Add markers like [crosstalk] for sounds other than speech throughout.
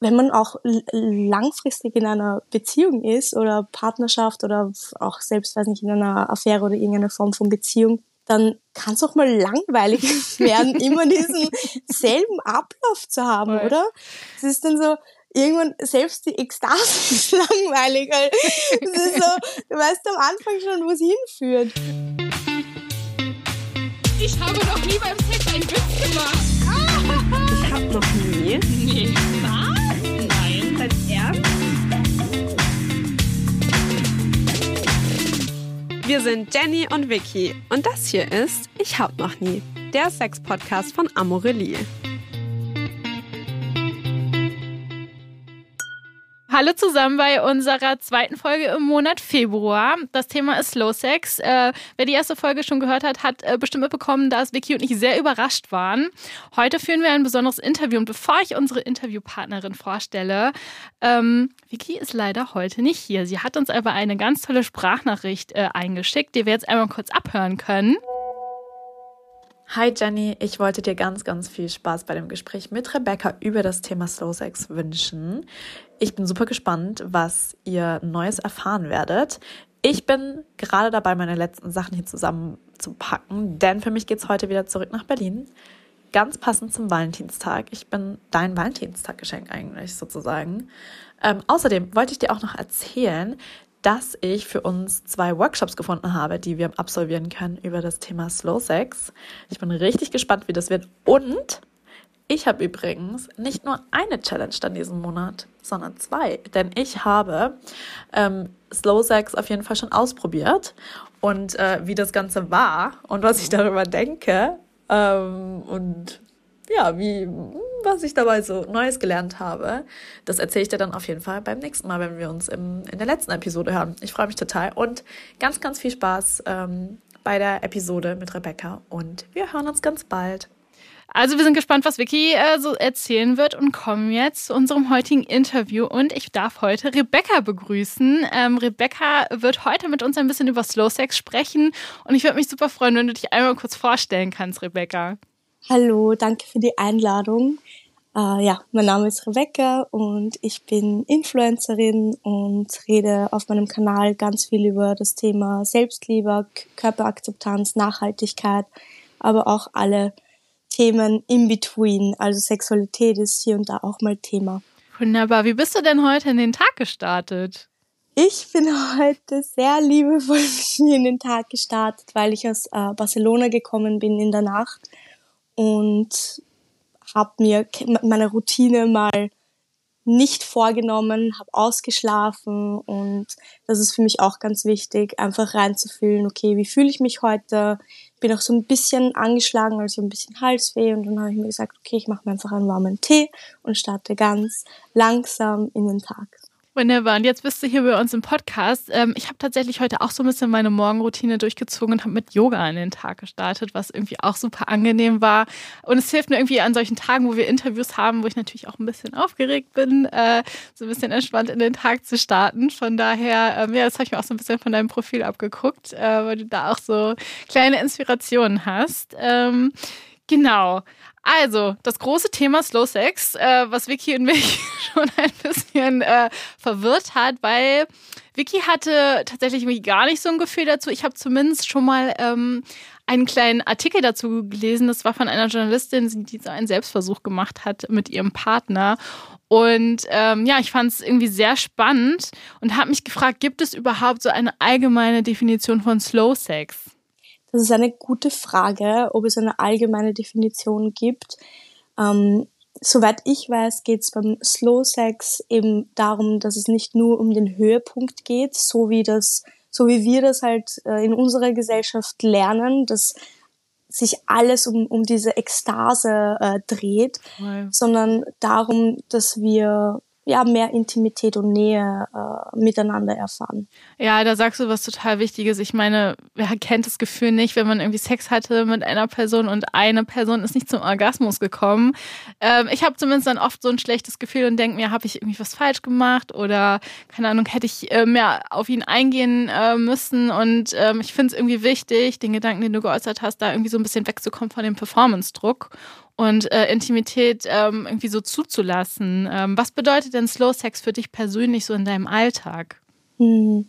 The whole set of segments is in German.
wenn man auch langfristig in einer Beziehung ist oder Partnerschaft oder auch selbst, weiß nicht, in einer Affäre oder irgendeiner Form von Beziehung, dann kann es auch mal langweilig [laughs] werden, immer diesen selben Ablauf zu haben, Voll. oder? Es ist dann so, irgendwann selbst die Ekstase [laughs] ist langweilig. Es ist so, du weißt am Anfang schon, wo es hinführt. Ich habe noch nie beim Sex einen Witz gemacht. Ich hab noch nie. Nee. Wir sind Jenny und Vicky und das hier ist Ich hab noch nie, der Sex-Podcast von Amorelie. Hallo zusammen bei unserer zweiten Folge im Monat Februar. Das Thema ist Slow Sex. Äh, wer die erste Folge schon gehört hat, hat äh, bestimmt mitbekommen, dass Vicky und ich sehr überrascht waren. Heute führen wir ein besonderes Interview und bevor ich unsere Interviewpartnerin vorstelle, ähm, Vicky ist leider heute nicht hier. Sie hat uns aber eine ganz tolle Sprachnachricht äh, eingeschickt, die wir jetzt einmal kurz abhören können. Hi Jenny, ich wollte dir ganz, ganz viel Spaß bei dem Gespräch mit Rebecca über das Thema Slow Sex wünschen. Ich bin super gespannt, was ihr Neues erfahren werdet. Ich bin gerade dabei, meine letzten Sachen hier zusammenzupacken, denn für mich geht's heute wieder zurück nach Berlin. Ganz passend zum Valentinstag. Ich bin dein Valentinstaggeschenk eigentlich sozusagen. Ähm, außerdem wollte ich dir auch noch erzählen, dass ich für uns zwei Workshops gefunden habe, die wir absolvieren können über das Thema Slow Sex. Ich bin richtig gespannt, wie das wird. Und ich habe übrigens nicht nur eine Challenge dann diesen Monat, sondern zwei. Denn ich habe ähm, Slow Sex auf jeden Fall schon ausprobiert. Und äh, wie das Ganze war und was ich darüber denke ähm, und ja, wie, was ich dabei so Neues gelernt habe, das erzähle ich dir dann auf jeden Fall beim nächsten Mal, wenn wir uns im, in der letzten Episode hören. Ich freue mich total und ganz, ganz viel Spaß ähm, bei der Episode mit Rebecca und wir hören uns ganz bald. Also wir sind gespannt, was Vicky äh, so erzählen wird und kommen jetzt zu unserem heutigen Interview. Und ich darf heute Rebecca begrüßen. Ähm, Rebecca wird heute mit uns ein bisschen über Slow Sex sprechen. Und ich würde mich super freuen, wenn du dich einmal kurz vorstellen kannst, Rebecca. Hallo, danke für die Einladung. Uh, ja, mein Name ist Rebecca und ich bin Influencerin und rede auf meinem Kanal ganz viel über das Thema Selbstliebe, Körperakzeptanz, Nachhaltigkeit, aber auch alle Themen in between. Also Sexualität ist hier und da auch mal Thema. Wunderbar. Wie bist du denn heute in den Tag gestartet? Ich bin heute sehr liebevoll [laughs] in den Tag gestartet, weil ich aus äh, Barcelona gekommen bin in der Nacht und habe mir meine Routine mal nicht vorgenommen, habe ausgeschlafen und das ist für mich auch ganz wichtig, einfach reinzufühlen, okay, wie fühle ich mich heute? Bin auch so ein bisschen angeschlagen, also ein bisschen Halsweh und dann habe ich mir gesagt, okay, ich mache mir einfach einen warmen Tee und starte ganz langsam in den Tag. Wunderbar. Und jetzt bist du hier bei uns im Podcast. Ähm, ich habe tatsächlich heute auch so ein bisschen meine Morgenroutine durchgezogen und habe mit Yoga in den Tag gestartet, was irgendwie auch super angenehm war. Und es hilft mir irgendwie an solchen Tagen, wo wir Interviews haben, wo ich natürlich auch ein bisschen aufgeregt bin, äh, so ein bisschen entspannt in den Tag zu starten. Von daher, ähm, ja, das habe ich mir auch so ein bisschen von deinem Profil abgeguckt, äh, weil du da auch so kleine Inspirationen hast. Ähm, genau. Also, das große Thema Slow Sex, äh, was Vicky und mich [laughs] schon ein bisschen äh, verwirrt hat, weil Vicky hatte tatsächlich gar nicht so ein Gefühl dazu. Ich habe zumindest schon mal ähm, einen kleinen Artikel dazu gelesen. Das war von einer Journalistin, die so einen Selbstversuch gemacht hat mit ihrem Partner. Und ähm, ja, ich fand es irgendwie sehr spannend und habe mich gefragt, gibt es überhaupt so eine allgemeine Definition von Slow Sex? Das ist eine gute Frage, ob es eine allgemeine Definition gibt. Ähm, soweit ich weiß, geht es beim Slow Sex eben darum, dass es nicht nur um den Höhepunkt geht, so wie das, so wie wir das halt äh, in unserer Gesellschaft lernen, dass sich alles um, um diese Ekstase äh, dreht, wow. sondern darum, dass wir ja, mehr Intimität und Nähe äh, miteinander erfahren. Ja, da sagst du was total Wichtiges. Ich meine, wer kennt das Gefühl nicht, wenn man irgendwie Sex hatte mit einer Person und eine Person ist nicht zum Orgasmus gekommen. Ähm, ich habe zumindest dann oft so ein schlechtes Gefühl und denke mir, habe ich irgendwie was falsch gemacht oder keine Ahnung, hätte ich äh, mehr auf ihn eingehen äh, müssen. Und ähm, ich finde es irgendwie wichtig, den Gedanken, den du geäußert hast, da irgendwie so ein bisschen wegzukommen von dem Performance-Druck und äh, Intimität ähm, irgendwie so zuzulassen. Ähm, was bedeutet denn Slow Sex für dich persönlich so in deinem Alltag? Hm.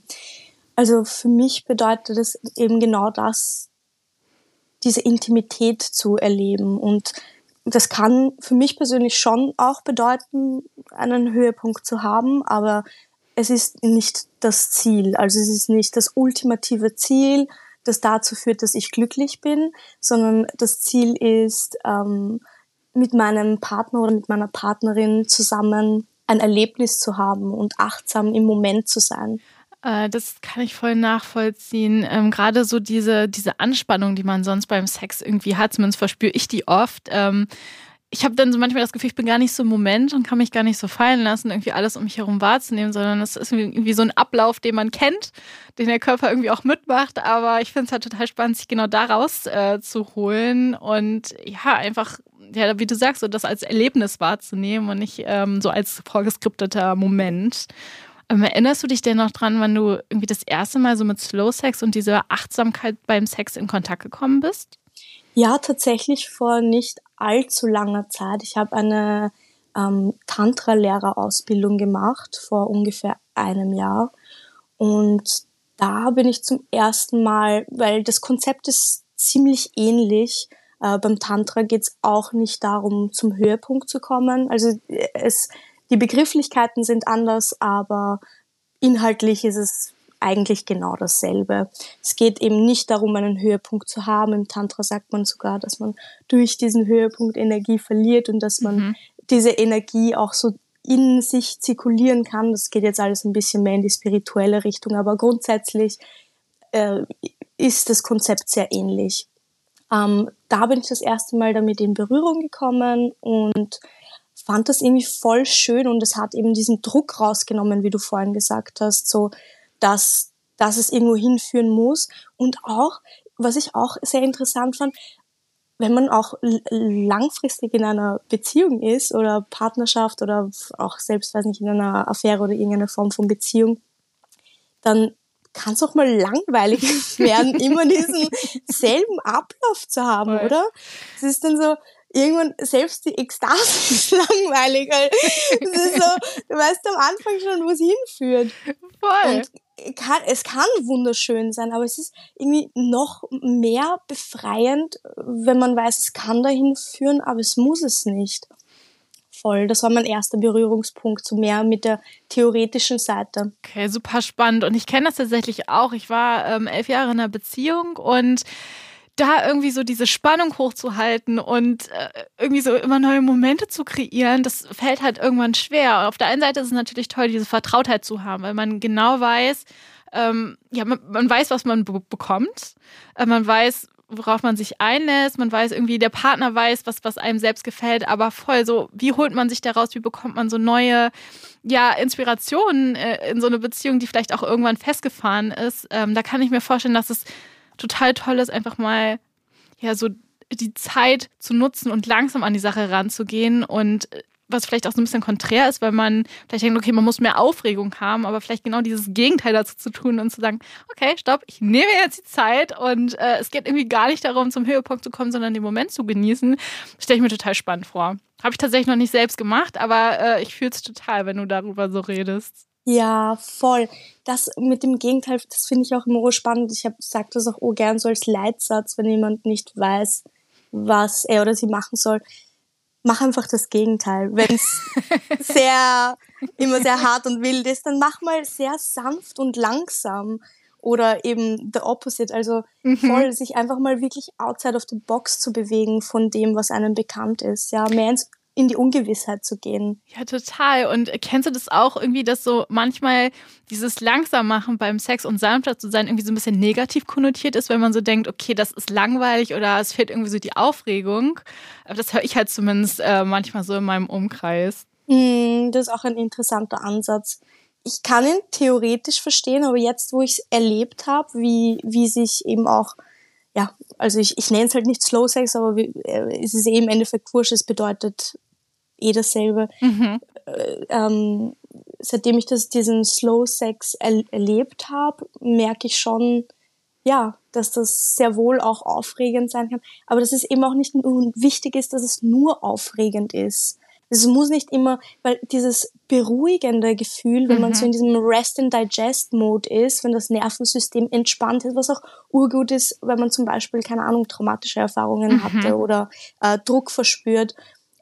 Also für mich bedeutet es eben genau das, diese Intimität zu erleben. Und das kann für mich persönlich schon auch bedeuten, einen Höhepunkt zu haben, aber es ist nicht das Ziel. Also es ist nicht das ultimative Ziel, das dazu führt, dass ich glücklich bin, sondern das Ziel ist, ähm, mit meinem Partner oder mit meiner Partnerin zusammen ein Erlebnis zu haben und achtsam im Moment zu sein. Äh, das kann ich voll nachvollziehen. Ähm, Gerade so diese, diese Anspannung, die man sonst beim Sex irgendwie hat, zumindest verspüre ich die oft. Ähm, ich habe dann so manchmal das Gefühl, ich bin gar nicht so im Moment und kann mich gar nicht so fallen lassen, irgendwie alles um mich herum wahrzunehmen, sondern es ist irgendwie so ein Ablauf, den man kennt, den der Körper irgendwie auch mitmacht. Aber ich finde es halt total spannend, sich genau daraus äh, zu holen und ja, einfach, ja, wie du sagst, so das als Erlebnis wahrzunehmen und nicht ähm, so als vorgeskripteter Moment. Ähm, erinnerst du dich denn noch dran, wann du irgendwie das erste Mal so mit Slow Sex und dieser Achtsamkeit beim Sex in Kontakt gekommen bist? Ja, tatsächlich vor nicht allzu langer Zeit. Ich habe eine ähm, Tantra-Lehrerausbildung gemacht vor ungefähr einem Jahr. Und da bin ich zum ersten Mal, weil das Konzept ist ziemlich ähnlich. Äh, beim Tantra geht es auch nicht darum, zum Höhepunkt zu kommen. Also es die Begrifflichkeiten sind anders, aber inhaltlich ist es eigentlich genau dasselbe. Es geht eben nicht darum, einen Höhepunkt zu haben. Im Tantra sagt man sogar, dass man durch diesen Höhepunkt Energie verliert und dass man mhm. diese Energie auch so in sich zirkulieren kann. Das geht jetzt alles ein bisschen mehr in die spirituelle Richtung, aber grundsätzlich äh, ist das Konzept sehr ähnlich. Ähm, da bin ich das erste Mal damit in Berührung gekommen und fand das irgendwie voll schön und es hat eben diesen Druck rausgenommen, wie du vorhin gesagt hast, so dass, dass es irgendwo hinführen muss. Und auch, was ich auch sehr interessant fand, wenn man auch langfristig in einer Beziehung ist oder Partnerschaft oder auch selbst, weiß nicht, in einer Affäre oder irgendeiner Form von Beziehung, dann kann es auch mal langweilig [laughs] werden, immer diesen selben Ablauf zu haben, Voll. oder? Es ist dann so, irgendwann selbst die Ekstase [laughs] ist langweilig. Es ist so, du weißt am Anfang schon, wo es hinführt. Voll. Und kann, es kann wunderschön sein, aber es ist irgendwie noch mehr befreiend, wenn man weiß, es kann dahin führen, aber es muss es nicht. Voll. Das war mein erster Berührungspunkt, so mehr mit der theoretischen Seite. Okay, super spannend. Und ich kenne das tatsächlich auch. Ich war ähm, elf Jahre in einer Beziehung und da irgendwie so diese Spannung hochzuhalten und äh, irgendwie so immer neue Momente zu kreieren, das fällt halt irgendwann schwer. Auf der einen Seite ist es natürlich toll, diese Vertrautheit zu haben, weil man genau weiß, ähm, ja, man, man, weiß, was man bekommt, äh, man weiß, worauf man sich einlässt, man weiß irgendwie, der Partner weiß, was, was einem selbst gefällt, aber voll so, wie holt man sich daraus, wie bekommt man so neue, ja, Inspirationen äh, in so eine Beziehung, die vielleicht auch irgendwann festgefahren ist. Ähm, da kann ich mir vorstellen, dass es total toll ist, einfach mal ja so die Zeit zu nutzen und langsam an die Sache ranzugehen und äh, was vielleicht auch so ein bisschen konträr ist, weil man vielleicht denkt, okay, man muss mehr Aufregung haben, aber vielleicht genau dieses Gegenteil dazu zu tun und zu sagen, okay, stopp, ich nehme jetzt die Zeit und äh, es geht irgendwie gar nicht darum, zum Höhepunkt zu kommen, sondern den Moment zu genießen, stelle ich mir total spannend vor. Habe ich tatsächlich noch nicht selbst gemacht, aber äh, ich fühle es total, wenn du darüber so redest. Ja, voll. Das mit dem Gegenteil, das finde ich auch immer spannend. Ich habe sage das auch gern so als Leitsatz, wenn jemand nicht weiß, was er oder sie machen soll. Mach einfach das Gegenteil. Wenn es [laughs] sehr, immer sehr hart und wild ist, dann mach mal sehr sanft und langsam. Oder eben the opposite, also mhm. voll, sich einfach mal wirklich outside of the box zu bewegen von dem, was einem bekannt ist. Ja, mehr ins in die Ungewissheit zu gehen. Ja, total. Und kennst du das auch irgendwie, dass so manchmal dieses Langsammachen beim Sex und sanfter zu sein irgendwie so ein bisschen negativ konnotiert ist, wenn man so denkt, okay, das ist langweilig oder es fehlt irgendwie so die Aufregung. Aber das höre ich halt zumindest äh, manchmal so in meinem Umkreis. Mm, das ist auch ein interessanter Ansatz. Ich kann ihn theoretisch verstehen, aber jetzt, wo ich es erlebt habe, wie, wie sich eben auch ja, also ich, ich nenne es halt nicht Slow Sex, aber wie, äh, es ist eh im Endeffekt wurscht, es bedeutet eh dasselbe. Mhm. Äh, ähm, seitdem ich das, diesen Slow Sex er erlebt habe, merke ich schon, ja, dass das sehr wohl auch aufregend sein kann, aber dass es eben auch nicht nur wichtig ist, dass es nur aufregend ist. Es muss nicht immer, weil dieses beruhigende Gefühl, wenn mhm. man so in diesem Rest and Digest Mode ist, wenn das Nervensystem entspannt ist, was auch urgut ist, wenn man zum Beispiel, keine Ahnung, traumatische Erfahrungen mhm. hatte oder äh, Druck verspürt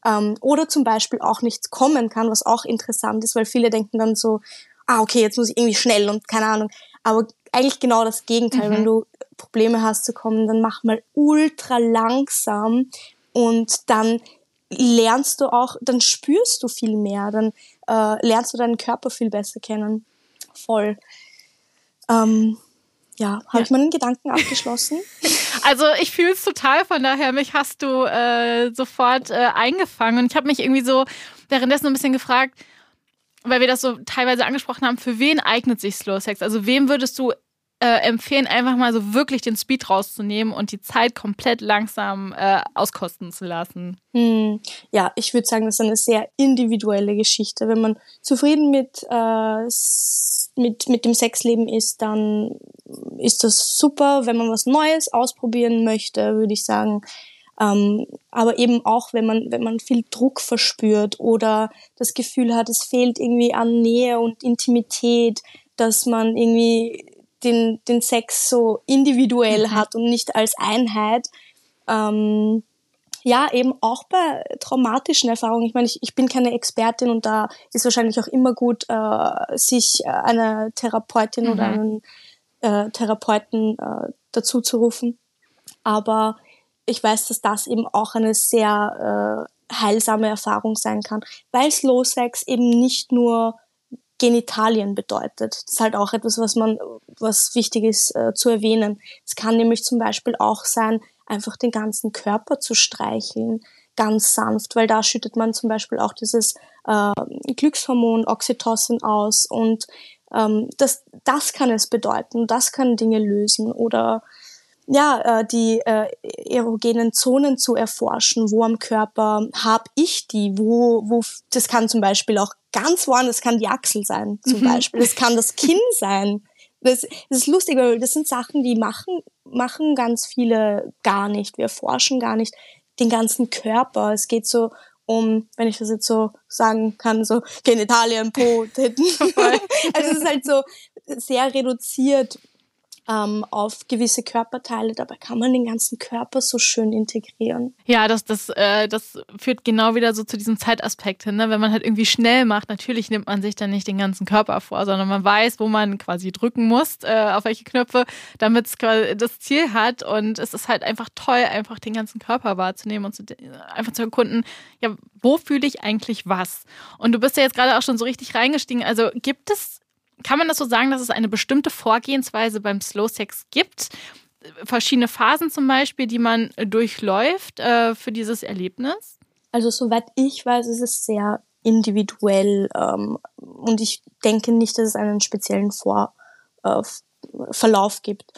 ähm, oder zum Beispiel auch nichts kommen kann, was auch interessant ist, weil viele denken dann so, ah, okay, jetzt muss ich irgendwie schnell und keine Ahnung. Aber eigentlich genau das Gegenteil. Mhm. Wenn du Probleme hast zu kommen, dann mach mal ultra langsam und dann lernst du auch, dann spürst du viel mehr, dann äh, lernst du deinen Körper viel besser kennen. Voll. Ähm, ja, habe ja. ich meinen Gedanken abgeschlossen? [laughs] Also ich fühle es total, von daher, mich hast du äh, sofort äh, eingefangen. Und ich habe mich irgendwie so währenddessen ein bisschen gefragt, weil wir das so teilweise angesprochen haben, für wen eignet sich Slow Sex? Also wem würdest du äh, empfehlen, einfach mal so wirklich den Speed rauszunehmen und die Zeit komplett langsam äh, auskosten zu lassen? Hm. Ja, ich würde sagen, das ist eine sehr individuelle Geschichte. Wenn man zufrieden mit, äh, mit, mit dem Sexleben ist, dann ist das super. Wenn man was Neues ausprobieren möchte, würde ich sagen, ähm, aber eben auch, wenn man, wenn man viel Druck verspürt oder das Gefühl hat, es fehlt irgendwie an Nähe und Intimität, dass man irgendwie den, den Sex so individuell mhm. hat und nicht als Einheit. Ähm, ja, eben auch bei traumatischen Erfahrungen. Ich meine, ich, ich bin keine Expertin und da ist wahrscheinlich auch immer gut, äh, sich äh, eine Therapeutin mhm. oder einen äh, Therapeuten äh, dazu zu rufen. Aber ich weiß, dass das eben auch eine sehr äh, heilsame Erfahrung sein kann, weil Slow Sex eben nicht nur Genitalien bedeutet. Das ist halt auch etwas, was man, was wichtig ist äh, zu erwähnen. Es kann nämlich zum Beispiel auch sein, einfach den ganzen Körper zu streicheln, ganz sanft, weil da schüttet man zum Beispiel auch dieses äh, Glückshormon Oxytocin aus und ähm, das, das kann es bedeuten, das kann Dinge lösen oder ja, äh, die äh, erogenen Zonen zu erforschen, wo am Körper habe ich die, wo, wo, das kann zum Beispiel auch ganz woanders, das kann die Achsel sein, zum mhm. Beispiel, das kann das Kinn [laughs] sein. Das, das ist lustig, weil das sind Sachen, die machen, machen ganz viele gar nicht. Wir forschen gar nicht den ganzen Körper. Es geht so um, wenn ich das jetzt so sagen kann, so Genitalien, Po, Titten. [laughs] also es ist halt so sehr reduziert ähm, auf gewisse Körperteile. Dabei kann man den ganzen Körper so schön integrieren. Ja, das, das, äh, das führt genau wieder so zu diesem Zeitaspekt hin. Ne? Wenn man halt irgendwie schnell macht, natürlich nimmt man sich dann nicht den ganzen Körper vor, sondern man weiß, wo man quasi drücken muss, äh, auf welche Knöpfe, damit es das Ziel hat. Und es ist halt einfach toll, einfach den ganzen Körper wahrzunehmen und zu, einfach zu erkunden, ja, wo fühle ich eigentlich was? Und du bist ja jetzt gerade auch schon so richtig reingestiegen. Also gibt es kann man das so sagen, dass es eine bestimmte Vorgehensweise beim Slow Sex gibt? Verschiedene Phasen zum Beispiel, die man durchläuft äh, für dieses Erlebnis? Also soweit ich weiß, ist es sehr individuell ähm, und ich denke nicht, dass es einen speziellen Vor äh, Verlauf gibt.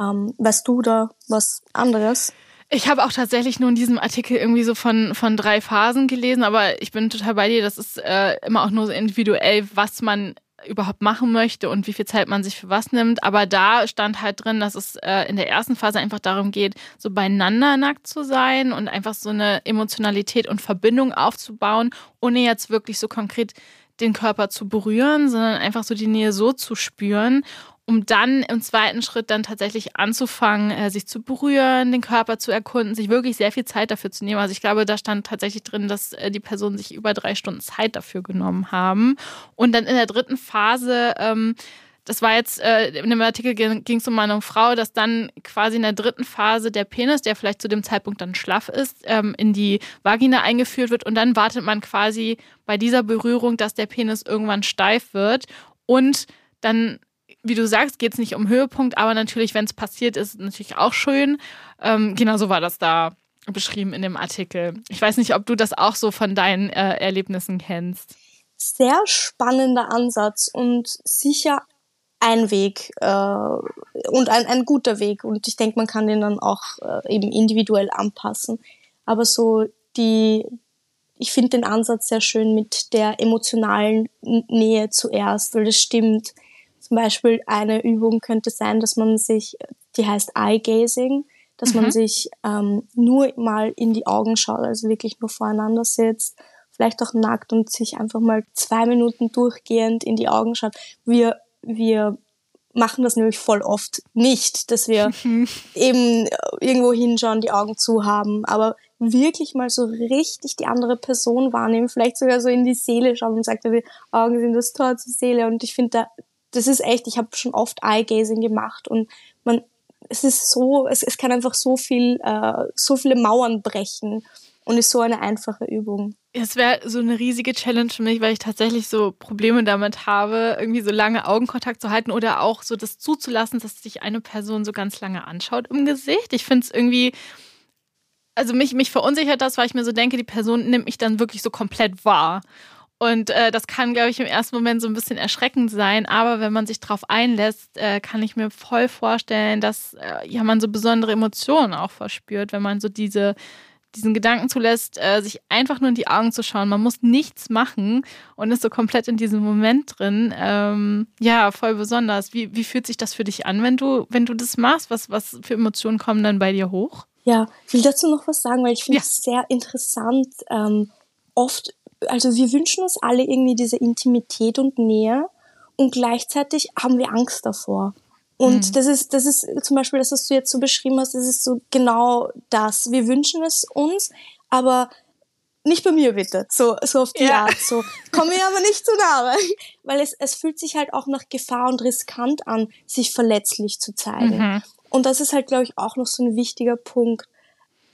Ähm, weißt du da was anderes? Ich habe auch tatsächlich nur in diesem Artikel irgendwie so von, von drei Phasen gelesen, aber ich bin total bei dir, das ist äh, immer auch nur so individuell, was man überhaupt machen möchte und wie viel Zeit man sich für was nimmt. Aber da stand halt drin, dass es äh, in der ersten Phase einfach darum geht, so beieinander nackt zu sein und einfach so eine Emotionalität und Verbindung aufzubauen, ohne jetzt wirklich so konkret den Körper zu berühren, sondern einfach so die Nähe so zu spüren um dann im zweiten Schritt dann tatsächlich anzufangen, äh, sich zu berühren, den Körper zu erkunden, sich wirklich sehr viel Zeit dafür zu nehmen. Also ich glaube, da stand tatsächlich drin, dass äh, die Personen sich über drei Stunden Zeit dafür genommen haben. Und dann in der dritten Phase, ähm, das war jetzt, äh, in dem Artikel ging es um eine Frau, dass dann quasi in der dritten Phase der Penis, der vielleicht zu dem Zeitpunkt dann schlaff ist, ähm, in die Vagina eingeführt wird und dann wartet man quasi bei dieser Berührung, dass der Penis irgendwann steif wird und dann wie du sagst, geht es nicht um Höhepunkt, aber natürlich, wenn es passiert, ist natürlich auch schön. Ähm, genau so war das da beschrieben in dem Artikel. Ich weiß nicht, ob du das auch so von deinen äh, Erlebnissen kennst. Sehr spannender Ansatz und sicher ein Weg äh, und ein, ein guter Weg. Und ich denke, man kann den dann auch äh, eben individuell anpassen. Aber so die, ich finde den Ansatz sehr schön mit der emotionalen Nähe zuerst, weil das stimmt zum Beispiel eine Übung könnte sein, dass man sich die heißt Eye Gazing, dass mhm. man sich ähm, nur mal in die Augen schaut, also wirklich nur voreinander sitzt, vielleicht auch nackt und sich einfach mal zwei Minuten durchgehend in die Augen schaut. Wir, wir machen das nämlich voll oft nicht, dass wir eben irgendwo hinschauen, die Augen zu haben, aber wirklich mal so richtig die andere Person wahrnehmen, vielleicht sogar so in die Seele schauen und sagt, die Augen sind das Tor zur Seele und ich finde da, das ist echt, ich habe schon oft Eye-Gazing gemacht und man, es ist so, es, es kann einfach so viel, äh, so viele Mauern brechen und ist so eine einfache Übung. Es wäre so eine riesige Challenge für mich, weil ich tatsächlich so Probleme damit habe, irgendwie so lange Augenkontakt zu halten oder auch so das zuzulassen, dass sich eine Person so ganz lange anschaut im Gesicht. Ich finde es irgendwie, also mich, mich verunsichert das, weil ich mir so denke, die Person nimmt mich dann wirklich so komplett wahr. Und äh, das kann, glaube ich, im ersten Moment so ein bisschen erschreckend sein. Aber wenn man sich darauf einlässt, äh, kann ich mir voll vorstellen, dass äh, ja man so besondere Emotionen auch verspürt, wenn man so diese diesen Gedanken zulässt, äh, sich einfach nur in die Augen zu schauen. Man muss nichts machen und ist so komplett in diesem Moment drin. Ähm, ja, voll besonders. Wie, wie fühlt sich das für dich an, wenn du, wenn du das machst? Was, was für Emotionen kommen dann bei dir hoch? Ja, ich will dazu noch was sagen, weil ich finde es ja. sehr interessant. Ähm, oft, also wir wünschen uns alle irgendwie diese Intimität und Nähe und gleichzeitig haben wir Angst davor. Und mhm. das ist, das ist zum Beispiel das, was du jetzt so beschrieben hast, das ist so genau das. Wir wünschen es uns, aber nicht bei mir bitte, so, so auf die ja. Art, so, komm mir aber nicht zu nahe, [laughs] weil es, es fühlt sich halt auch nach Gefahr und riskant an, sich verletzlich zu zeigen. Mhm. Und das ist halt, glaube ich, auch noch so ein wichtiger Punkt,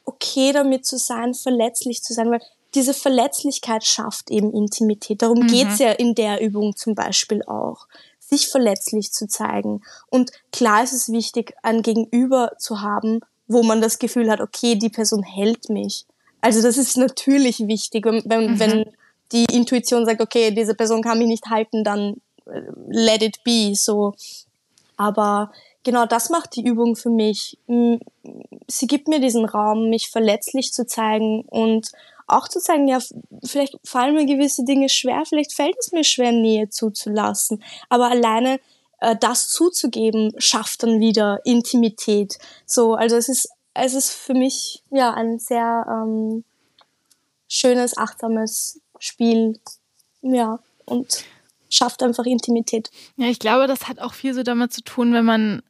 okay damit zu sein, verletzlich zu sein, weil diese Verletzlichkeit schafft eben Intimität. Darum mhm. geht's ja in der Übung zum Beispiel auch sich verletzlich zu zeigen. Und klar ist es wichtig, ein Gegenüber zu haben, wo man das Gefühl hat, okay, die Person hält mich. Also das ist natürlich wichtig, wenn, mhm. wenn die Intuition sagt, okay, diese Person kann mich nicht halten, dann äh, let it be, so. Aber genau das macht die Übung für mich. Sie gibt mir diesen Raum, mich verletzlich zu zeigen und auch zu sagen, ja, vielleicht fallen mir gewisse Dinge schwer, vielleicht fällt es mir schwer, Nähe zuzulassen. Aber alleine äh, das zuzugeben, schafft dann wieder Intimität. So, also es ist, es ist für mich ja ein sehr ähm, schönes, achtsames Spiel. Ja, und schafft einfach Intimität. Ja, ich glaube, das hat auch viel so damit zu tun, wenn man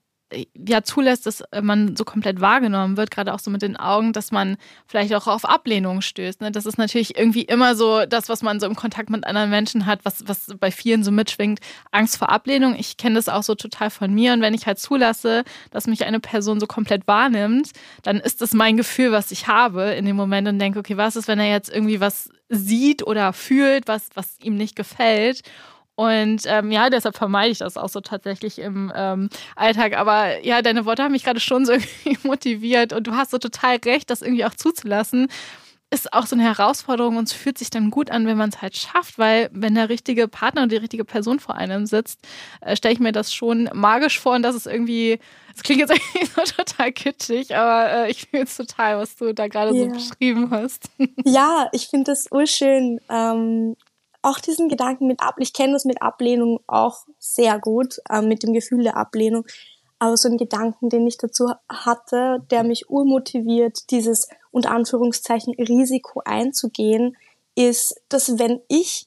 ja zulässt, dass man so komplett wahrgenommen wird, gerade auch so mit den Augen, dass man vielleicht auch auf Ablehnung stößt. Ne? Das ist natürlich irgendwie immer so das, was man so im Kontakt mit anderen Menschen hat, was, was bei vielen so mitschwingt, Angst vor Ablehnung. Ich kenne das auch so total von mir. Und wenn ich halt zulasse, dass mich eine Person so komplett wahrnimmt, dann ist das mein Gefühl, was ich habe in dem Moment und denke, okay, was ist, wenn er jetzt irgendwie was sieht oder fühlt, was, was ihm nicht gefällt? Und ähm, ja, deshalb vermeide ich das auch so tatsächlich im ähm, Alltag. Aber ja, deine Worte haben mich gerade schon so [laughs] irgendwie motiviert und du hast so total recht, das irgendwie auch zuzulassen. Ist auch so eine Herausforderung und es fühlt sich dann gut an, wenn man es halt schafft, weil wenn der richtige Partner und die richtige Person vor einem sitzt, äh, stelle ich mir das schon magisch vor und das ist irgendwie, es klingt jetzt [laughs] irgendwie so total kitschig, aber äh, ich fühle es total, was du da gerade yeah. so beschrieben hast. [laughs] Ja, ich finde das urschön. Ähm, auch diesen Gedanken mit Ablehnung, ich kenne das mit Ablehnung auch sehr gut, äh, mit dem Gefühl der Ablehnung, aber so ein Gedanken, den ich dazu hatte, der mich urmotiviert, dieses unter Anführungszeichen Risiko einzugehen, ist, dass wenn ich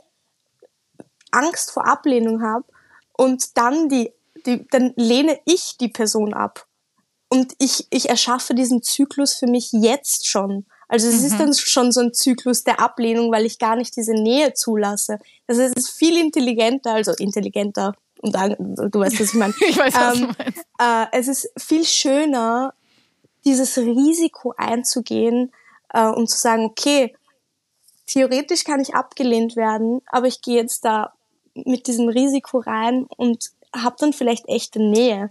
Angst vor Ablehnung habe und dann die, die, dann lehne ich die Person ab. Und ich, ich erschaffe diesen Zyklus für mich jetzt schon. Also es mhm. ist dann schon so ein Zyklus der Ablehnung, weil ich gar nicht diese Nähe zulasse. Das heißt, es ist viel intelligenter, also intelligenter, und du weißt, was ich meine. [laughs] ich weiß, was ähm, du meinst. Äh, es ist viel schöner, dieses Risiko einzugehen äh, und zu sagen, okay, theoretisch kann ich abgelehnt werden, aber ich gehe jetzt da mit diesem Risiko rein und habe dann vielleicht echte Nähe.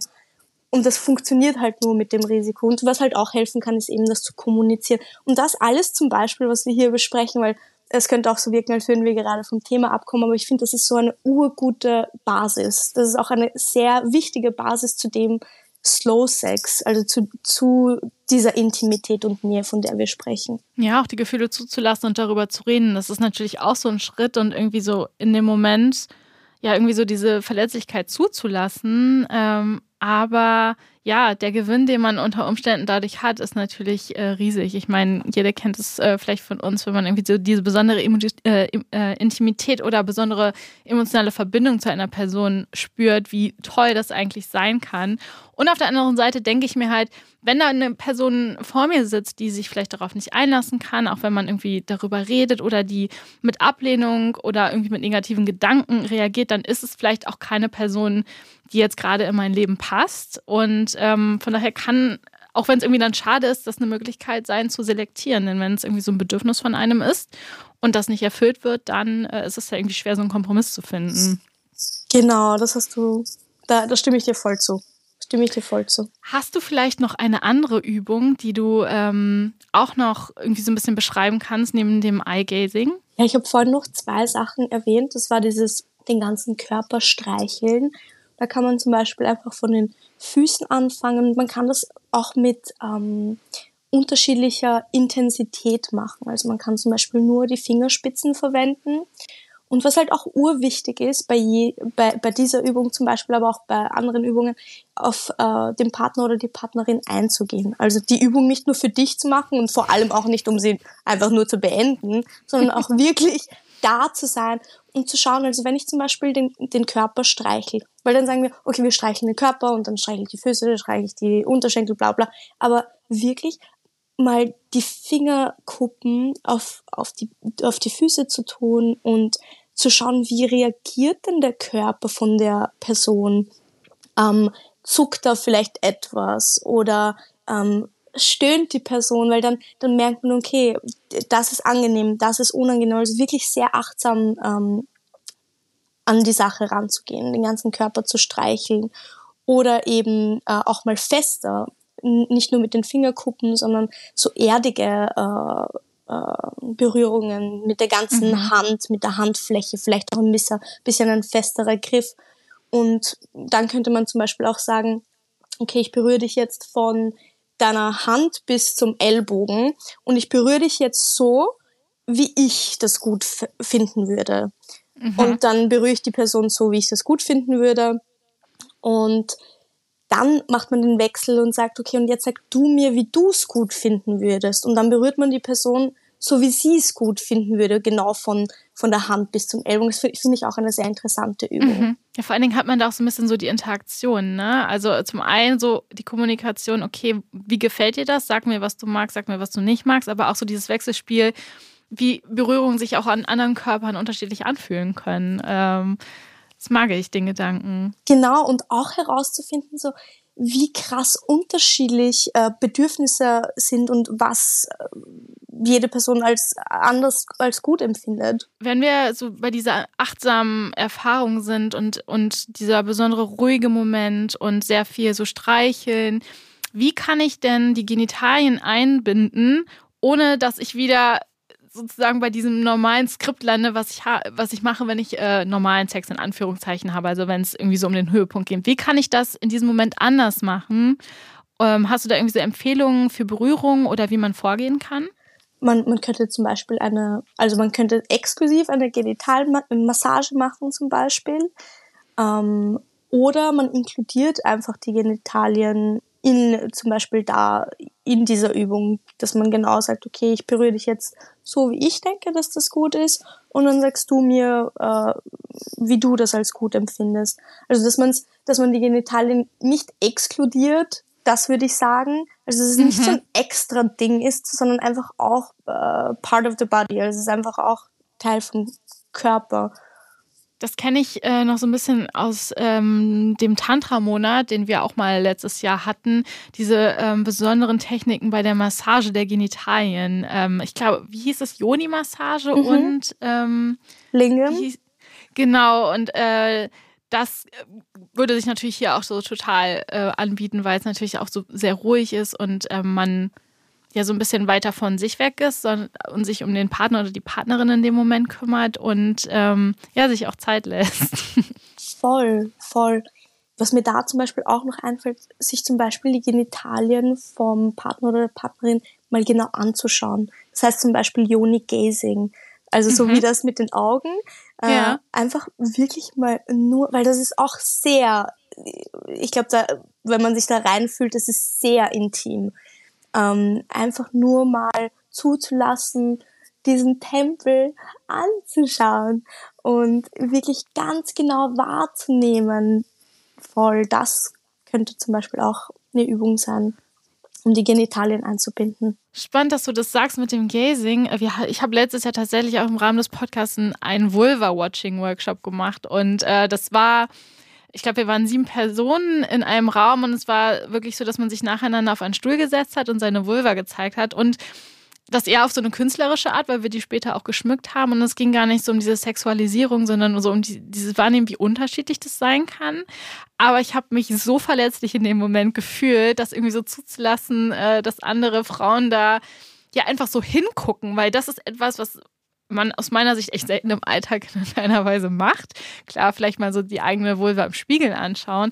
Und das funktioniert halt nur mit dem Risiko. Und was halt auch helfen kann, ist eben das zu kommunizieren. Und das alles zum Beispiel, was wir hier besprechen, weil es könnte auch so wirken, als würden wir gerade vom Thema abkommen, aber ich finde, das ist so eine urgute Basis. Das ist auch eine sehr wichtige Basis zu dem Slow Sex, also zu, zu dieser Intimität und Nähe, von der wir sprechen. Ja, auch die Gefühle zuzulassen und darüber zu reden, das ist natürlich auch so ein Schritt und irgendwie so in dem Moment, ja, irgendwie so diese Verletzlichkeit zuzulassen, ähm, aber ja, der Gewinn, den man unter Umständen dadurch hat, ist natürlich äh, riesig. Ich meine, jeder kennt es äh, vielleicht von uns, wenn man irgendwie so diese besondere Emo äh, äh, Intimität oder besondere emotionale Verbindung zu einer Person spürt, wie toll das eigentlich sein kann. Und auf der anderen Seite denke ich mir halt, wenn da eine Person vor mir sitzt, die sich vielleicht darauf nicht einlassen kann, auch wenn man irgendwie darüber redet oder die mit Ablehnung oder irgendwie mit negativen Gedanken reagiert, dann ist es vielleicht auch keine Person, die jetzt gerade in mein Leben passt. Und ähm, von daher kann, auch wenn es irgendwie dann schade ist, das eine Möglichkeit sein zu selektieren. Denn wenn es irgendwie so ein Bedürfnis von einem ist und das nicht erfüllt wird, dann äh, ist es ja irgendwie schwer, so einen Kompromiss zu finden. Genau, das hast du, da, da stimme ich dir voll zu. Stimme ich dir voll zu. Hast du vielleicht noch eine andere Übung, die du ähm, auch noch irgendwie so ein bisschen beschreiben kannst, neben dem Eye-Gazing? Ja, ich habe vorhin noch zwei Sachen erwähnt. Das war dieses den ganzen Körper streicheln da kann man zum Beispiel einfach von den Füßen anfangen. Man kann das auch mit ähm, unterschiedlicher Intensität machen. Also man kann zum Beispiel nur die Fingerspitzen verwenden. Und was halt auch urwichtig ist bei, je, bei, bei dieser Übung zum Beispiel, aber auch bei anderen Übungen, auf äh, den Partner oder die Partnerin einzugehen. Also die Übung nicht nur für dich zu machen und vor allem auch nicht, um sie einfach nur zu beenden, sondern auch [laughs] wirklich da zu sein und zu schauen, also wenn ich zum Beispiel den, den Körper streichel, weil dann sagen wir, okay, wir streicheln den Körper und dann streichel ich die Füße, dann streichel ich die Unterschenkel, bla bla, aber wirklich mal die Fingerkuppen auf, auf, die, auf die Füße zu tun und zu schauen, wie reagiert denn der Körper von der Person? Ähm, zuckt da vielleicht etwas oder ähm, stöhnt die Person, weil dann, dann merkt man, okay, das ist angenehm, das ist unangenehm. Also wirklich sehr achtsam ähm, an die Sache ranzugehen, den ganzen Körper zu streicheln oder eben äh, auch mal fester, nicht nur mit den Fingerkuppen, sondern so erdige äh, äh, Berührungen mit der ganzen mhm. Hand, mit der Handfläche, vielleicht auch ein bisschen, bisschen ein festerer Griff. Und dann könnte man zum Beispiel auch sagen, okay, ich berühre dich jetzt von deiner Hand bis zum Ellbogen und ich berühre dich jetzt so, wie ich das gut finden würde. Mhm. Und dann berühre ich die Person so, wie ich das gut finden würde. Und dann macht man den Wechsel und sagt, okay, und jetzt sag du mir, wie du es gut finden würdest. Und dann berührt man die Person so wie sie es gut finden würde, genau von, von der Hand bis zum Ellbogen. Das finde ich auch eine sehr interessante Übung. Mhm. Ja, vor allen Dingen hat man da auch so ein bisschen so die Interaktion, ne? Also zum einen so die Kommunikation, okay, wie gefällt dir das? Sag mir, was du magst, sag mir, was du nicht magst, aber auch so dieses Wechselspiel, wie Berührungen sich auch an anderen Körpern unterschiedlich anfühlen können. Ähm, das mag ich, den Gedanken. Genau, und auch herauszufinden, so, wie krass unterschiedlich äh, Bedürfnisse sind und was äh, jede Person als anders als gut empfindet. Wenn wir so bei dieser achtsamen Erfahrung sind und, und dieser besondere ruhige Moment und sehr viel so streicheln, wie kann ich denn die Genitalien einbinden, ohne dass ich wieder sozusagen bei diesem normalen Skript lande, was ich, was ich mache, wenn ich äh, normalen Sex in Anführungszeichen habe, also wenn es irgendwie so um den Höhepunkt geht. Wie kann ich das in diesem Moment anders machen? Ähm, hast du da irgendwie so Empfehlungen für Berührung oder wie man vorgehen kann? Man, man könnte zum Beispiel eine, also man könnte exklusiv eine Genitalmassage machen zum Beispiel. Ähm, oder man inkludiert einfach die Genitalien in zum Beispiel da in dieser Übung, dass man genau sagt, okay, ich berühre dich jetzt so, wie ich denke, dass das gut ist, und dann sagst du mir, äh, wie du das als gut empfindest. Also dass man dass man die Genitalien nicht exkludiert, das würde ich sagen. Also dass es mhm. nicht so ein extra Ding ist, sondern einfach auch äh, part of the body. Also es ist einfach auch Teil vom Körper. Das kenne ich äh, noch so ein bisschen aus ähm, dem Tantra-Monat, den wir auch mal letztes Jahr hatten. Diese ähm, besonderen Techniken bei der Massage der Genitalien. Ähm, ich glaube, wie hieß es? Yoni-Massage mhm. und ähm, Lingam. Genau, und äh, das würde sich natürlich hier auch so total äh, anbieten, weil es natürlich auch so sehr ruhig ist und äh, man ja so ein bisschen weiter von sich weg ist und sich um den Partner oder die Partnerin in dem Moment kümmert und ähm, ja, sich auch Zeit lässt. [laughs] Voll, voll. Was mir da zum Beispiel auch noch einfällt, sich zum Beispiel die Genitalien vom Partner oder der Partnerin mal genau anzuschauen. Das heißt zum Beispiel Yoni Gazing. Also so mhm. wie das mit den Augen. Äh, ja. Einfach wirklich mal nur, weil das ist auch sehr ich glaube, da, wenn man sich da reinfühlt, das ist sehr intim. Ähm, einfach nur mal zuzulassen, diesen Tempel anzuschauen und wirklich ganz genau wahrzunehmen. Voll, das könnte zum Beispiel auch eine Übung sein, um die Genitalien einzubinden. Spannend, dass du das sagst mit dem Gazing. Ich habe letztes Jahr tatsächlich auch im Rahmen des Podcasts einen Vulva-Watching-Workshop gemacht und äh, das war ich glaube, wir waren sieben Personen in einem Raum und es war wirklich so, dass man sich nacheinander auf einen Stuhl gesetzt hat und seine Vulva gezeigt hat. Und das eher auf so eine künstlerische Art, weil wir die später auch geschmückt haben. Und es ging gar nicht so um diese Sexualisierung, sondern so um die, dieses Wahrnehmen, wie unterschiedlich das sein kann. Aber ich habe mich so verletzlich in dem Moment gefühlt, das irgendwie so zuzulassen, äh, dass andere Frauen da ja einfach so hingucken, weil das ist etwas, was man aus meiner Sicht echt selten im Alltag in einer Weise macht. Klar, vielleicht mal so die eigene Vulva im Spiegel anschauen.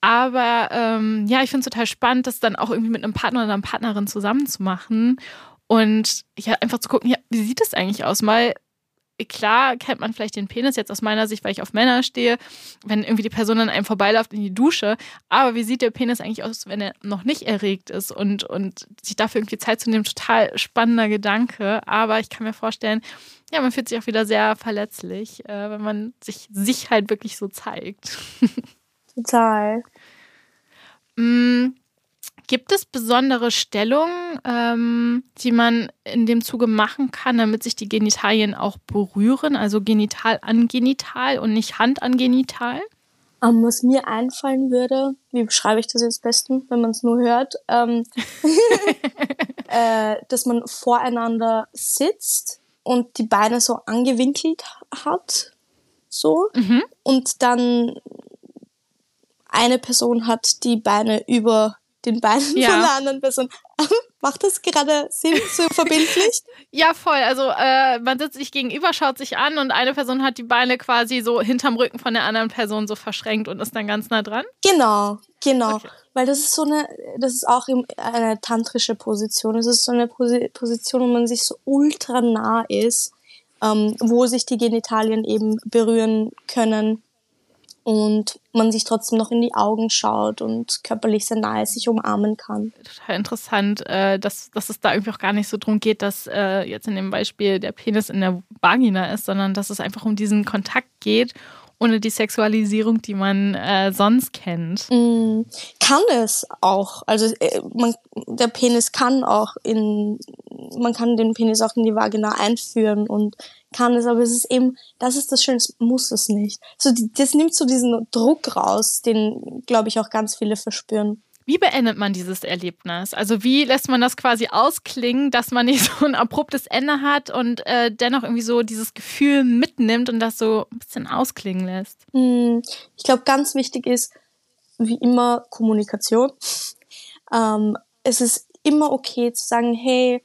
Aber ähm, ja, ich finde es total spannend, das dann auch irgendwie mit einem Partner oder einer Partnerin zusammen zu machen und ja, einfach zu gucken, ja, wie sieht das eigentlich aus? Mal klar kennt man vielleicht den Penis jetzt aus meiner Sicht, weil ich auf Männer stehe, wenn irgendwie die Person an einem vorbeiläuft in die Dusche. Aber wie sieht der Penis eigentlich aus, wenn er noch nicht erregt ist? Und, und sich dafür irgendwie Zeit zu nehmen, total spannender Gedanke. Aber ich kann mir vorstellen, ja, man fühlt sich auch wieder sehr verletzlich, äh, wenn man sich, sich halt wirklich so zeigt. [laughs] Total. mm, Gibt es besondere Stellungen, ähm, die man in dem Zuge machen kann, damit sich die Genitalien auch berühren? Also genital an genital und nicht Hand an genital? Um, ähm, was mir einfallen würde, wie beschreibe ich das jetzt besten, wenn man es nur hört, ähm, [laughs] äh, dass man voreinander sitzt und die Beine so angewinkelt hat, so, mhm. und dann eine Person hat die Beine über den Beinen ja. von der anderen Person. [laughs] Macht das gerade Sinn, so [laughs] verbindlich? ja, voll. Also äh, man sitzt sich gegenüber, schaut sich an und eine Person hat die Beine quasi so hinterm Rücken von der anderen Person so verschränkt und ist dann ganz nah dran? Genau, genau. Okay. Weil das ist so eine, das ist auch eine tantrische Position. Es ist so eine Position, wo man sich so ultra nah ist, ähm, wo sich die Genitalien eben berühren können und man sich trotzdem noch in die Augen schaut und körperlich sehr nahe sich umarmen kann. Total interessant, äh, dass, dass es da irgendwie auch gar nicht so drum geht, dass äh, jetzt in dem Beispiel der Penis in der Vagina ist, sondern dass es einfach um diesen Kontakt geht ohne die Sexualisierung, die man äh, sonst kennt. Mm, kann es auch. Also äh, man, der Penis kann auch in, man kann den Penis auch in die Vagina einführen und kann es, aber es ist eben, das ist das Schöne, es muss es nicht. So, das nimmt so diesen Druck raus, den, glaube ich, auch ganz viele verspüren. Wie beendet man dieses Erlebnis? Also wie lässt man das quasi ausklingen, dass man nicht [laughs] so ein abruptes Ende hat und äh, dennoch irgendwie so dieses Gefühl mitnimmt und das so ein bisschen ausklingen lässt? Hm, ich glaube, ganz wichtig ist, wie immer, Kommunikation. [laughs] Ähm, es ist immer okay zu sagen, hey,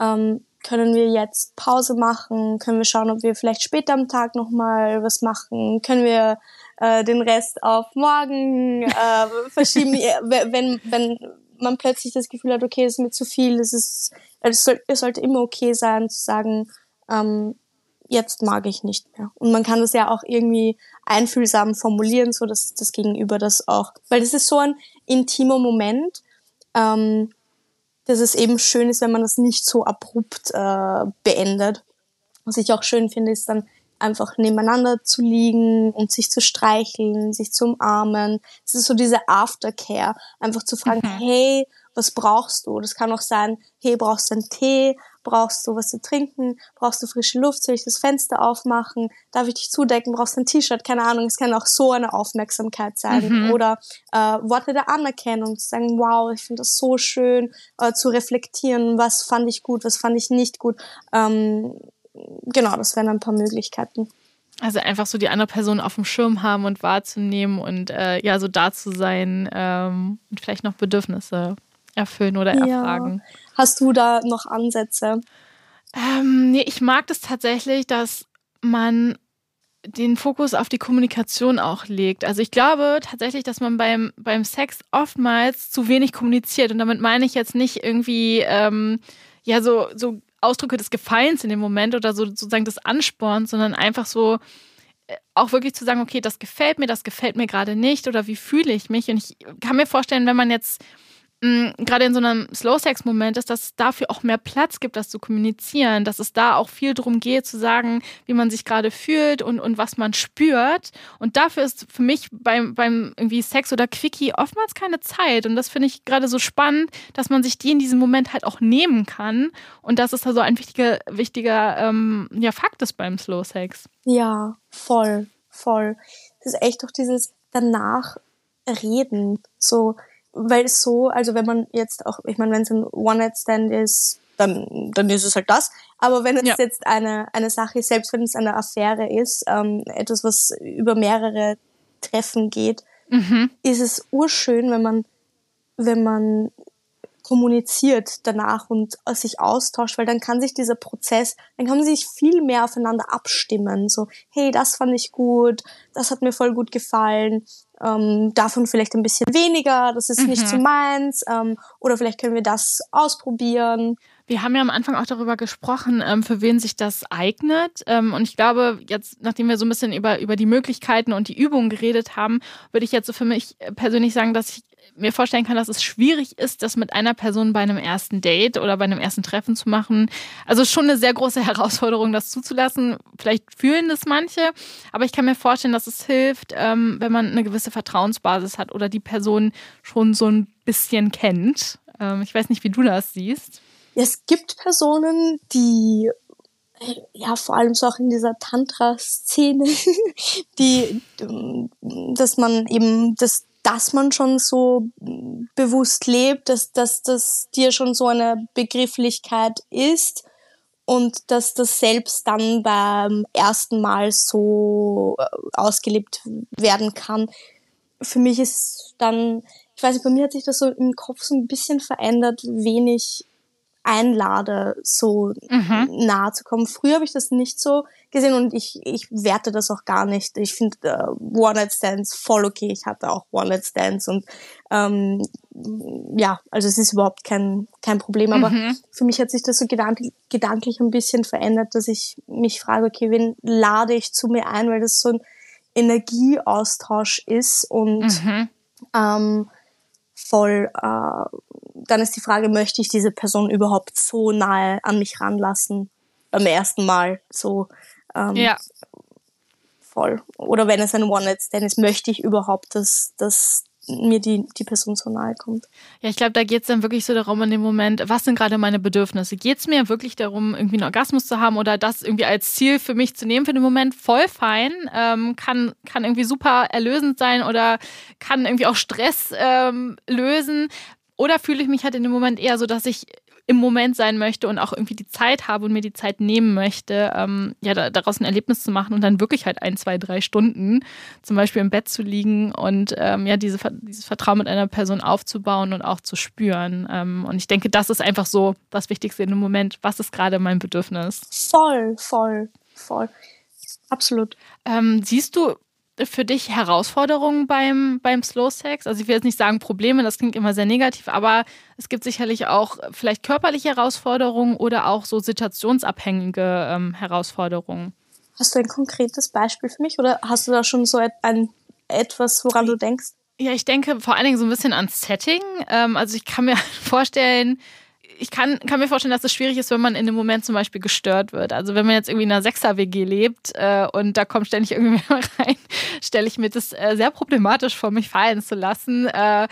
ähm, können wir jetzt Pause machen? Können wir schauen, ob wir vielleicht später am Tag nochmal was machen? Können wir äh, den Rest auf morgen äh, verschieben? [laughs] wenn, wenn man plötzlich das Gefühl hat, okay, es ist mir zu viel, es ist, es, soll, es sollte immer okay sein zu sagen, ähm, jetzt mag ich nicht mehr. Und man kann das ja auch irgendwie einfühlsam formulieren, so dass das Gegenüber das auch, weil das ist so ein intimer Moment, ähm, dass es eben schön ist, wenn man das nicht so abrupt äh, beendet. Was ich auch schön finde, ist dann einfach nebeneinander zu liegen und sich zu streicheln, sich zu umarmen. Es ist so diese Aftercare, einfach zu fragen, mhm. hey, was brauchst du? Das kann auch sein, hey, brauchst du einen Tee? Brauchst du was zu trinken? Brauchst du frische Luft? Soll ich das Fenster aufmachen? Darf ich dich zudecken? Brauchst du ein T-Shirt? Keine Ahnung. Es kann auch so eine Aufmerksamkeit sein. Mhm. Oder äh, Worte der Anerkennung, zu sagen, wow, ich finde das so schön, äh, zu reflektieren, was fand ich gut, was fand ich nicht gut. Ähm, genau, das wären ein paar Möglichkeiten. Also einfach so die andere Person auf dem Schirm haben und wahrzunehmen und äh, ja, so da zu sein ähm, und vielleicht noch Bedürfnisse erfüllen oder erfragen. Ja. Hast du da noch Ansätze? Ähm, nee, ich mag das tatsächlich, dass man den Fokus auf die Kommunikation auch legt. Also ich glaube tatsächlich, dass man beim, beim Sex oftmals zu wenig kommuniziert. Und damit meine ich jetzt nicht irgendwie ähm, ja so, so Ausdrücke des Gefallens in dem Moment oder so sozusagen des Ansporns, sondern einfach so auch wirklich zu sagen, okay, das gefällt mir, das gefällt mir gerade nicht oder wie fühle ich mich. Und ich kann mir vorstellen, wenn man jetzt gerade in so einem Slow-Sex-Moment ist, dass es dafür auch mehr Platz gibt, das zu kommunizieren, dass es da auch viel darum geht, zu sagen, wie man sich gerade fühlt und, und was man spürt. Und dafür ist für mich beim, beim irgendwie Sex oder Quickie oftmals keine Zeit. Und das finde ich gerade so spannend, dass man sich die in diesem Moment halt auch nehmen kann. Und dass es da so ein wichtiger, wichtiger ähm, ja, Fakt ist beim Slow-Sex. Ja, voll, voll. Das ist echt doch dieses danach reden. So, weil es so, also wenn man jetzt auch, ich meine, wenn es ein One-Night-Stand ist, dann, dann ist es halt das. Aber wenn es Ja. jetzt eine, eine Sache ist, selbst wenn es eine Affäre ist, ähm, etwas, was über mehrere Treffen geht, Mhm. ist es urschön, wenn man, wenn man kommuniziert danach und sich austauscht, weil dann kann sich dieser Prozess, dann kann man sich viel mehr aufeinander abstimmen. So, hey, das fand ich gut, das hat mir voll gut gefallen, ähm, davon vielleicht ein bisschen weniger, das ist nicht Mhm. so meins, ähm, oder vielleicht können wir das ausprobieren. Wir haben ja am Anfang auch darüber gesprochen, ähm, für wen sich das eignet. Ähm, und ich glaube, jetzt, nachdem wir so ein bisschen über, über die Möglichkeiten und die Übungen geredet haben, würde ich jetzt so für mich persönlich sagen, dass ich mir vorstellen kann, dass es schwierig ist, das mit einer Person bei einem ersten Date oder bei einem ersten Treffen zu machen. Also schon eine sehr große [laughs] Herausforderung, das zuzulassen. Vielleicht fühlen das manche, aber ich kann mir vorstellen, dass es hilft, ähm, wenn man eine gewisse Vertrauensbasis hat oder die Person schon so ein bisschen kennt. Ähm, ich weiß nicht, wie du das siehst. Es gibt Personen, die ja vor allem so auch in dieser Tantra-Szene, [laughs] die, ähm, dass man eben, dass, dass man schon so bewusst lebt, dass, dass das dir schon so eine Begrifflichkeit ist und dass das selbst dann beim ersten Mal so äh, ausgelebt werden kann. Für mich ist dann, ich weiß nicht, bei mir hat sich das so im Kopf so ein bisschen verändert, wen ich einlade, so Mhm. nahe zu kommen. Früher habe ich das nicht so gesehen und ich, ich werte das auch gar nicht. Ich finde äh, One-Night-Stands voll okay. Ich hatte auch One-Night-Stands und ähm, ja, also es ist überhaupt kein, kein Problem. Aber Mhm. für mich hat sich das so gedanklich, gedanklich ein bisschen verändert, dass ich mich frage, okay, wen lade ich zu mir ein, weil das so ein Energieaustausch ist und Mhm. ähm, voll, äh, dann ist die Frage, möchte ich diese Person überhaupt so nahe an mich ranlassen beim ersten Mal so ähm, Ja, voll. Oder wenn es ein One-Night-Stand ist, möchte ich überhaupt, dass, dass mir die, die Person so nahe kommt. ja, ich glaube, da geht es dann wirklich so darum in dem Moment, was sind gerade meine Bedürfnisse? Geht es mir wirklich darum, irgendwie einen Orgasmus zu haben oder das irgendwie als Ziel für mich zu nehmen für den Moment? Voll fein. Ähm, kann, kann irgendwie super erlösend sein oder kann irgendwie auch Stress ähm, lösen. Oder fühle ich mich halt in dem Moment eher so, dass ich im Moment sein möchte und auch irgendwie die Zeit habe und mir die Zeit nehmen möchte, ähm, ja, da, daraus ein Erlebnis zu machen und dann wirklich halt ein, zwei, drei Stunden zum Beispiel im Bett zu liegen und ähm, ja, diese, dieses Vertrauen mit einer Person aufzubauen und auch zu spüren. Ähm, und ich denke, das ist einfach so das Wichtigste in dem Moment. Was ist gerade mein Bedürfnis? Voll, voll, voll. Absolut. Ähm, siehst du für dich Herausforderungen beim, beim Slow Sex? Also ich will jetzt nicht sagen Probleme, das klingt immer sehr negativ, aber es gibt sicherlich auch vielleicht körperliche Herausforderungen oder auch so situationsabhängige ähm, Herausforderungen. Hast du ein konkretes Beispiel für mich oder hast du da schon so ein, etwas, woran du denkst? Ja, ich denke vor allen Dingen so ein bisschen ans Setting. Ähm, also ich kann mir [laughs] vorstellen, ich kann, kann mir vorstellen, dass es schwierig ist, wenn man in dem Moment zum Beispiel gestört wird. Also wenn man jetzt irgendwie in einer Sechser-WG lebt äh, und da kommt ständig [laughs] irgendwie rein, stelle ich mir das äh, sehr problematisch vor, mich fallen zu lassen. Äh,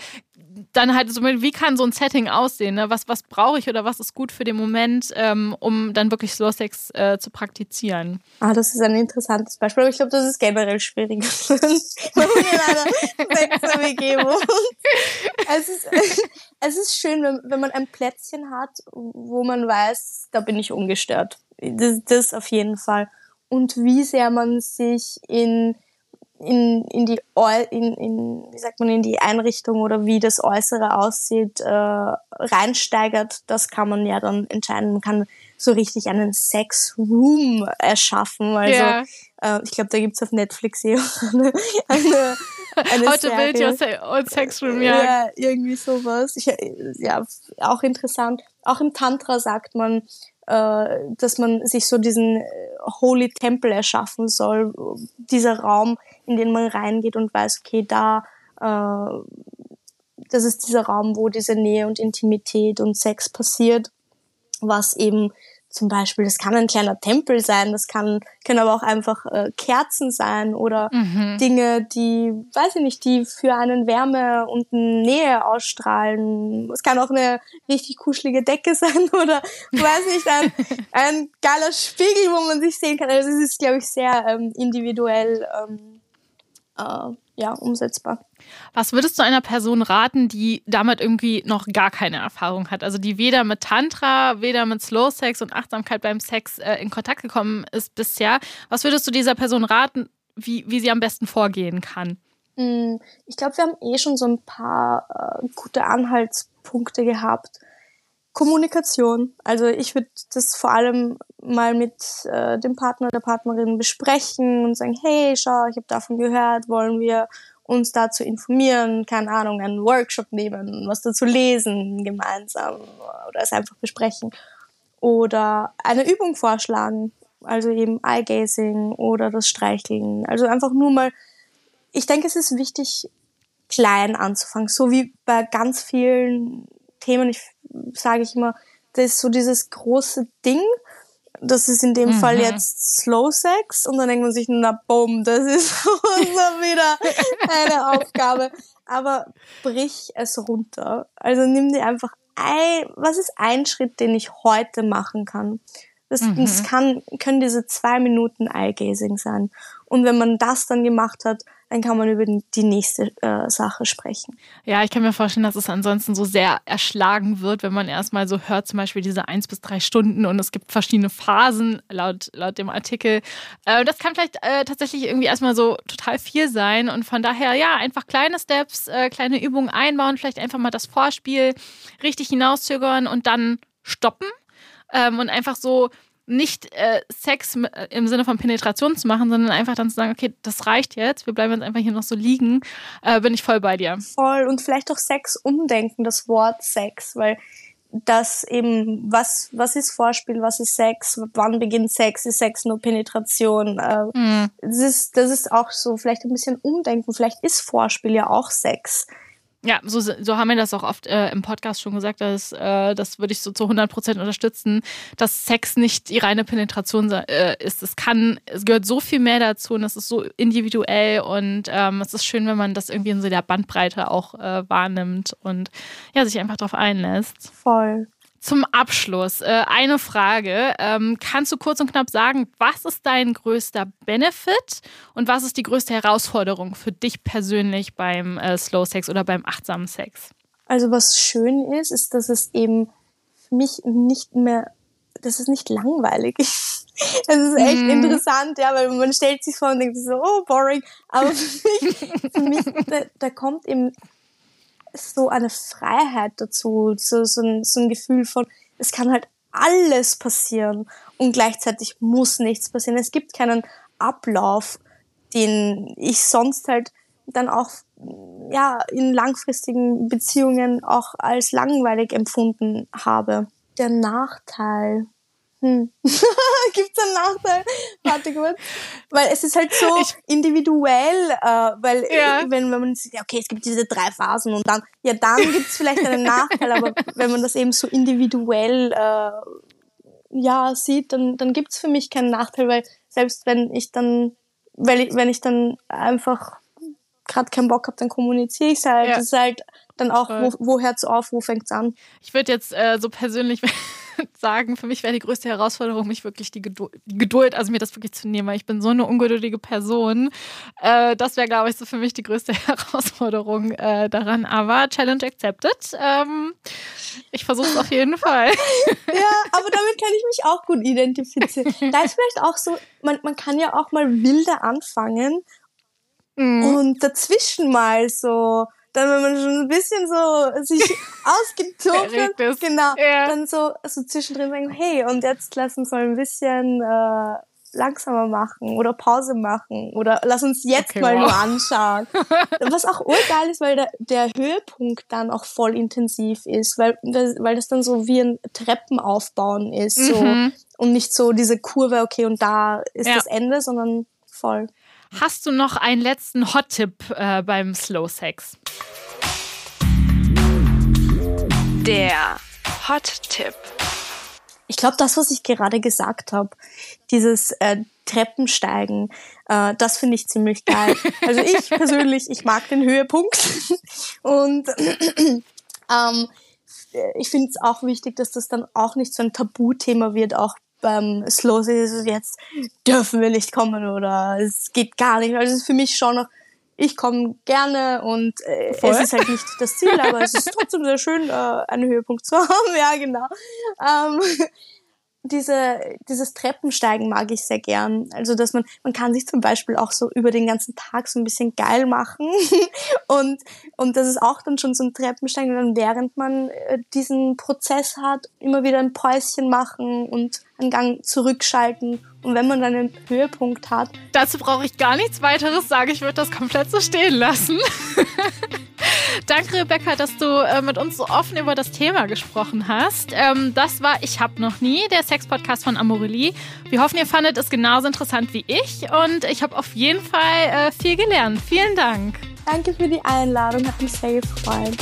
dann halt so, wie kann so ein Setting aussehen? Ne? Was, was brauche ich oder was ist gut für den Moment, ähm, um dann wirklich Slow Sex äh, zu praktizieren? Ah, das ist ein interessantes Beispiel, aber ich glaube, das ist generell schwierig, wenn man in einer wohnt. Es ist, [laughs] es ist schön, wenn, wenn man ein Plätzchen hat, wo man weiß, da bin ich ungestört. Das, das auf jeden Fall. Und wie sehr man sich in in, in die in, in, wie sagt man, in die Einrichtung oder wie das Äußere aussieht, äh, reinsteigert, das kann man ja dann entscheiden. Man kann so richtig einen Sex-Room erschaffen. Also Ja. äh, ich glaube, da gibt's auf Netflix eh [laughs] eine, eine, eine Heute Serie. Bild your Se und Sex Room, ja. Ja, irgendwie sowas. Ich, ja, auch interessant. Auch im Tantra sagt man, äh, dass man sich so diesen äh, Holy Temple erschaffen soll, dieser Raum, in den man reingeht und weiß, okay, da, äh, das ist dieser Raum, wo diese Nähe und Intimität und Sex passiert, was eben zum Beispiel, das kann ein kleiner Tempel sein, das kann, können aber auch einfach äh, Kerzen sein oder mhm. Dinge, die, weiß ich nicht, die für einen Wärme und Nähe ausstrahlen. Es kann auch eine richtig kuschelige Decke [laughs] sein oder, weiß nicht, ein, [laughs] ein geiler Spiegel, wo man sich sehen kann. Also es ist, glaube ich, sehr ähm, individuell ähm, äh, ja, umsetzbar. Was würdest du einer Person raten, die damit irgendwie noch gar keine Erfahrung hat? Also die weder mit Tantra, weder mit Slow Sex und Achtsamkeit beim Sex äh, in Kontakt gekommen ist bisher. Was würdest du dieser Person raten, wie, wie sie am besten vorgehen kann? Mm, ich glaube, wir haben eh schon so ein paar äh, gute Anhaltspunkte gehabt. Kommunikation. Also ich würde das vor allem mal mit äh, dem Partner oder der Partnerin besprechen und sagen, hey, schau, ich habe davon gehört, wollen wir uns dazu informieren, keine Ahnung, einen Workshop nehmen, was dazu lesen gemeinsam oder es einfach besprechen. Oder eine Übung vorschlagen, also eben Eye-Gazing oder das Streicheln. Also einfach nur mal, ich denke, es ist wichtig, klein anzufangen, so wie bei ganz vielen Themen. Ich sage ich immer, das ist so dieses große Ding. Das ist in dem mhm. Fall jetzt Slow Sex und dann denkt man sich, na bumm, das ist [laughs] wieder eine Aufgabe. Aber brich es runter. Also nimm dir einfach ein, was ist ein Schritt, den ich heute machen kann? Das, mhm. das kann, können diese zwei Minuten Eye-Gazing sein. Und wenn man das dann gemacht hat, dann kann man über die nächste äh, Sache sprechen. Ja, ich kann mir vorstellen, dass es ansonsten so sehr erschlagen wird, wenn man erstmal so hört, zum Beispiel diese eins bis drei Stunden und es gibt verschiedene Phasen laut, laut dem Artikel. Äh, das kann vielleicht äh, tatsächlich irgendwie erstmal so total viel sein und von daher, ja, einfach kleine Steps, äh, kleine Übungen einbauen, vielleicht einfach mal das Vorspiel richtig hinauszögern und dann stoppen ähm, und einfach so nicht äh, Sex äh, im Sinne von Penetration zu machen, sondern einfach dann zu sagen, okay, das reicht jetzt, wir bleiben jetzt einfach hier noch so liegen, äh, bin ich voll bei dir. Voll und vielleicht auch Sex umdenken, das Wort Sex, weil das eben, was, was ist Vorspiel, was ist Sex, wann beginnt Sex, ist Sex nur Penetration, äh, mhm. das, ist, das ist auch so vielleicht ein bisschen umdenken, vielleicht ist Vorspiel ja auch Sex. Ja, so, so haben wir das auch oft äh, im Podcast schon gesagt, dass, äh, das würde ich so zu 100 Prozent unterstützen, dass Sex nicht die reine Penetration äh, ist. Es kann, es gehört so viel mehr dazu und es ist so individuell und ähm, es ist schön, wenn man das irgendwie in so der Bandbreite auch äh, wahrnimmt und ja, sich einfach darauf einlässt. Voll. Zum Abschluss äh, eine Frage. Ähm, kannst du kurz und knapp sagen, was ist dein größter Benefit und was ist die größte Herausforderung für dich persönlich beim äh, Slow Sex oder beim achtsamen Sex? Also was schön ist, ist, dass es eben für mich nicht mehr, dass es nicht langweilig ist. [laughs] Es ist echt mm. interessant, ja, weil man stellt sich vor und denkt so, oh, boring. Aber für mich, für mich da, da kommt eben so eine Freiheit dazu, so, so, ein, so ein Gefühl von, es kann halt alles passieren und gleichzeitig muss nichts passieren. Es gibt keinen Ablauf, den ich sonst halt dann auch ja in langfristigen Beziehungen auch als langweilig empfunden habe. Der Nachteil hm. [laughs] Gibt es einen Nachteil? Warte kurz. Weil es ist halt so ich, individuell, äh, weil ja. wenn, wenn man sieht, okay, es gibt diese drei Phasen und dann, ja, dann gibt es vielleicht einen Nachteil, aber wenn man das eben so individuell äh, ja, sieht, dann, dann gibt es für mich keinen Nachteil, weil selbst wenn ich dann, weil ich, wenn ich dann einfach gerade keinen Bock habe, dann kommuniziere ich halt. Ja. Das ist halt dann auch, wo, wo hört's auf, wo fängt's an? Ich würde jetzt äh, so persönlich [laughs] [laughs] [laughs] sagen, für mich wäre die größte Herausforderung, mich wirklich die Geduld, die Geduld, also mir das wirklich zu nehmen, weil ich bin so eine ungeduldige Person. Äh, das wäre, glaube ich, so für mich die größte [laughs] Herausforderung äh, daran. Aber Challenge accepted. Ähm, ich versuche es auf jeden [laughs] Fall. ja, aber damit kann ich mich auch gut identifizieren. Da ist vielleicht auch so, man, man kann ja auch mal wilder anfangen mhm. und dazwischen mal so dann wenn man schon ein bisschen so sich [laughs] ausgetobt hat, genau, ja. dann so, so zwischendrin sagen, hey, und jetzt lass uns mal ein bisschen, äh, langsamer machen oder Pause machen oder lass uns jetzt Okay, mal wow. nur anschauen. [laughs] Was auch urgeil ist, weil der, der Höhepunkt dann auch voll intensiv ist, weil, weil das dann so wie ein Treppenaufbauen ist so Mhm. und nicht so diese Kurve, okay, und da ist Ja. das Ende, sondern voll. Hast du noch einen letzten Hot-Tipp äh, beim Slow Sex? Der Hot-Tipp. Ich glaube, das, was ich gerade gesagt habe, dieses äh, Treppensteigen, äh, das finde ich ziemlich geil. Also ich [laughs] persönlich, ich mag den Höhepunkt und ähm, ich finde es auch wichtig, dass das dann auch nicht so ein Tabuthema wird, auch beim Slow Sex, also jetzt dürfen wir nicht kommen oder es geht gar nicht. Also es ist für mich schon noch, ich komme gerne und äh, es ist halt nicht das Ziel, aber es ist [laughs] trotzdem sehr schön, äh, einen Höhepunkt zu [laughs] haben. Ja, genau. Ähm, diese, dieses Treppensteigen mag ich sehr gern. Also, dass man, man kann sich zum Beispiel auch so über den ganzen Tag so ein bisschen geil machen. [laughs] und, und das ist auch dann schon so ein Treppensteigen. Dann, während man äh, diesen Prozess hat, immer wieder ein Päuschen machen und einen Gang zurückschalten. Und wenn man dann einen Höhepunkt hat, Dazu brauche ich gar nichts weiteres sagen. Ich würde das komplett so stehen lassen. [laughs] Danke, Rebecca, dass du äh, mit uns so offen über das Thema gesprochen hast. Ähm, das war Ich hab noch nie, der Sex-Podcast von Amorelie. Wir hoffen, ihr fandet es genauso interessant wie ich und ich habe auf jeden Fall äh, viel gelernt. Vielen Dank. danke für die Einladung, hat mich sehr gefreut.